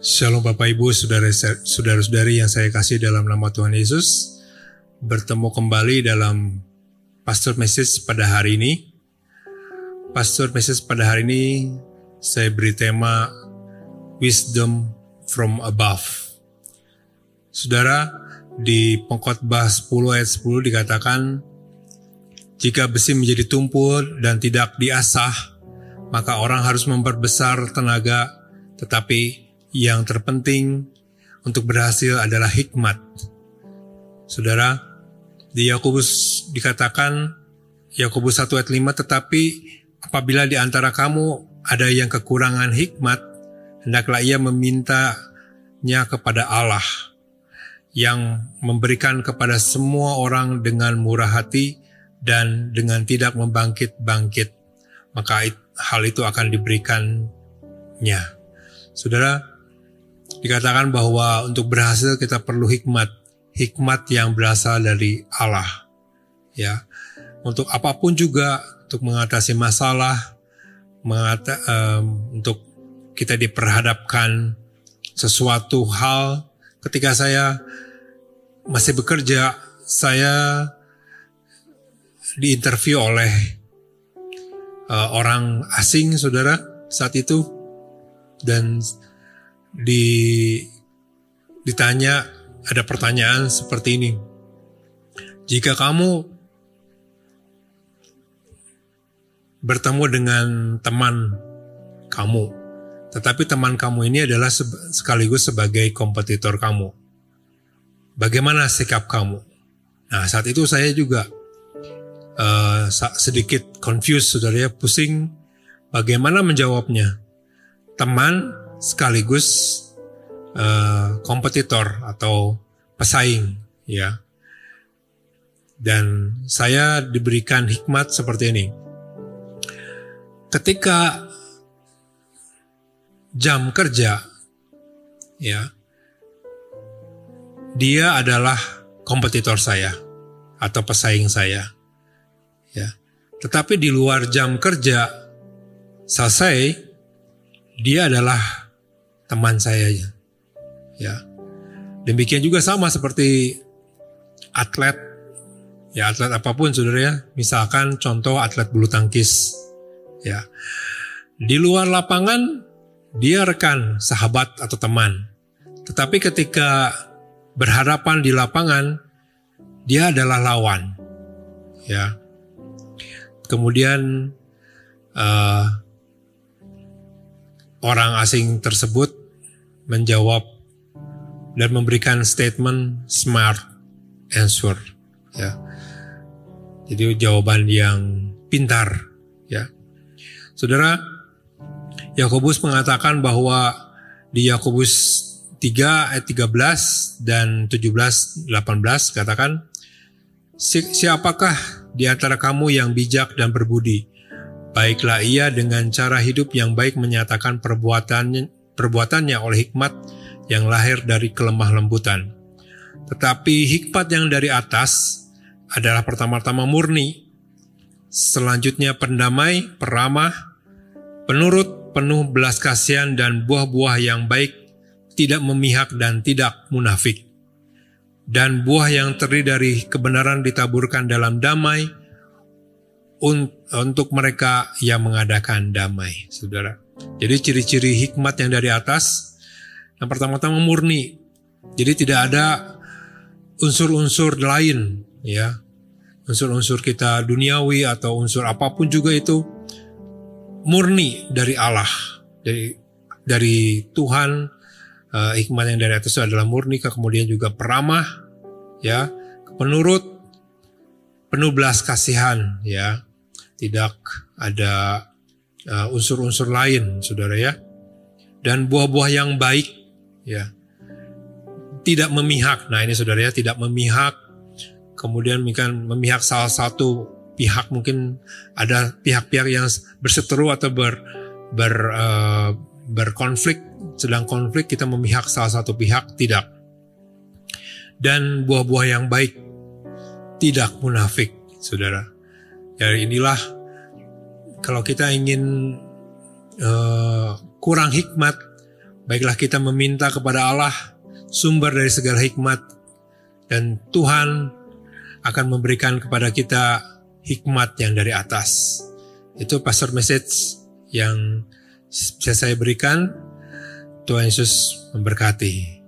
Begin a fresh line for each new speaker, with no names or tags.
Shalom Bapak Ibu, saudara-saudari yang saya kasih dalam nama Tuhan Yesus. Bertemu kembali dalam Pastor Message pada hari ini. Pastor Message pada hari ini saya beri tema Wisdom from Above. Saudara, di pengkhotbah 10 ayat 10 dikatakan, jika besi menjadi tumpul dan tidak diasah, maka orang harus memperbesar tenaga, tetapi yang terpenting untuk berhasil adalah hikmat. Saudara, di Yakobus dikatakan Yakobus 1 ayat 5 tetapi apabila di antara kamu ada yang kekurangan hikmat hendaklah ia memintanya kepada Allah yang memberikan kepada semua orang dengan murah hati dan dengan tidak membangkit-bangkit maka hal itu akan diberikannya. Saudara, dikatakan bahwa untuk berhasil kita perlu hikmat, hikmat yang berasal dari Allah. Ya, untuk apa pun juga, untuk mengatasi masalah, mengata, um, untuk kita diperhadapkan sesuatu hal. Ketika saya masih bekerja, saya diinterview oleh uh, orang asing, saudara, saat itu, dan di ditanya ada pertanyaan seperti ini. Jika kamu bertemu dengan teman kamu, tetapi teman kamu ini adalah sekaligus sebagai kompetitor kamu. Bagaimana sikap kamu? Nah, saat itu saya juga uh, sedikit confused, saudara ya, pusing bagaimana menjawabnya. Teman sekaligus uh, kompetitor atau pesaing ya. Dan saya diberikan hikmat seperti ini. Ketika jam kerja ya dia adalah kompetitor saya atau pesaing saya. Ya. Tetapi di luar jam kerja selesai dia adalah teman saya ya. Demikian juga sama seperti atlet ya atlet apa pun saudara ya misalkan contoh atlet bulu tangkis ya. Di luar lapangan dia rekan sahabat atau teman. Tetapi ketika berhadapan di lapangan dia adalah lawan ya. Kemudian uh, orang asing tersebut menjawab dan memberikan statement smart answer ya. Jadi jawaban yang pintar ya. Saudara, Yakobus mengatakan bahwa di Yakobus 3 ayat 13 dan 17 18 katakan siapakah di antara kamu yang bijak dan berbudi baiklah ia dengan cara hidup yang baik menyatakan perbuatannya perbuatannya oleh hikmat yang lahir dari kelemah lembutan. Tetapi hikmat yang dari atas adalah pertama-tama murni, selanjutnya pendamai, peramah, penurut, penuh belas kasihan dan buah-buah yang baik, tidak memihak dan tidak munafik. Dan buah yang terdiri dari kebenaran ditaburkan dalam damai untuk mereka yang mengadakan damai, saudara. Jadi ciri-ciri hikmat yang dari atas, yang pertama-tama murni. Jadi tidak ada unsur-unsur lain, ya, unsur-unsur kita duniawi atau unsur apa pun juga itu murni dari Allah, dari dari Tuhan. Uh, hikmat yang dari atas adalah murni, kemudian juga peramah, ya, penurut, penuh belas kasihan, ya, tidak ada uh, unsur-unsur lain, saudara ya. Dan buah-buah yang baik, ya. Tidak memihak. Nah ini saudara ya, tidak memihak. Kemudian mungkin memihak salah satu pihak mungkin ada pihak-pihak yang berseteru atau ber, ber uh, berkonflik. Sedang konflik kita memihak salah satu pihak, tidak. Dan buah-buah yang baik tidak munafik, saudara. Dari inilah kalau kita ingin uh, kurang hikmat, Baiklah kita meminta kepada Allah sumber dari segala hikmat dan Tuhan akan memberikan kepada kita hikmat yang dari atas. Itu pastor message yang bisa saya berikan. Tuhan Yesus memberkati.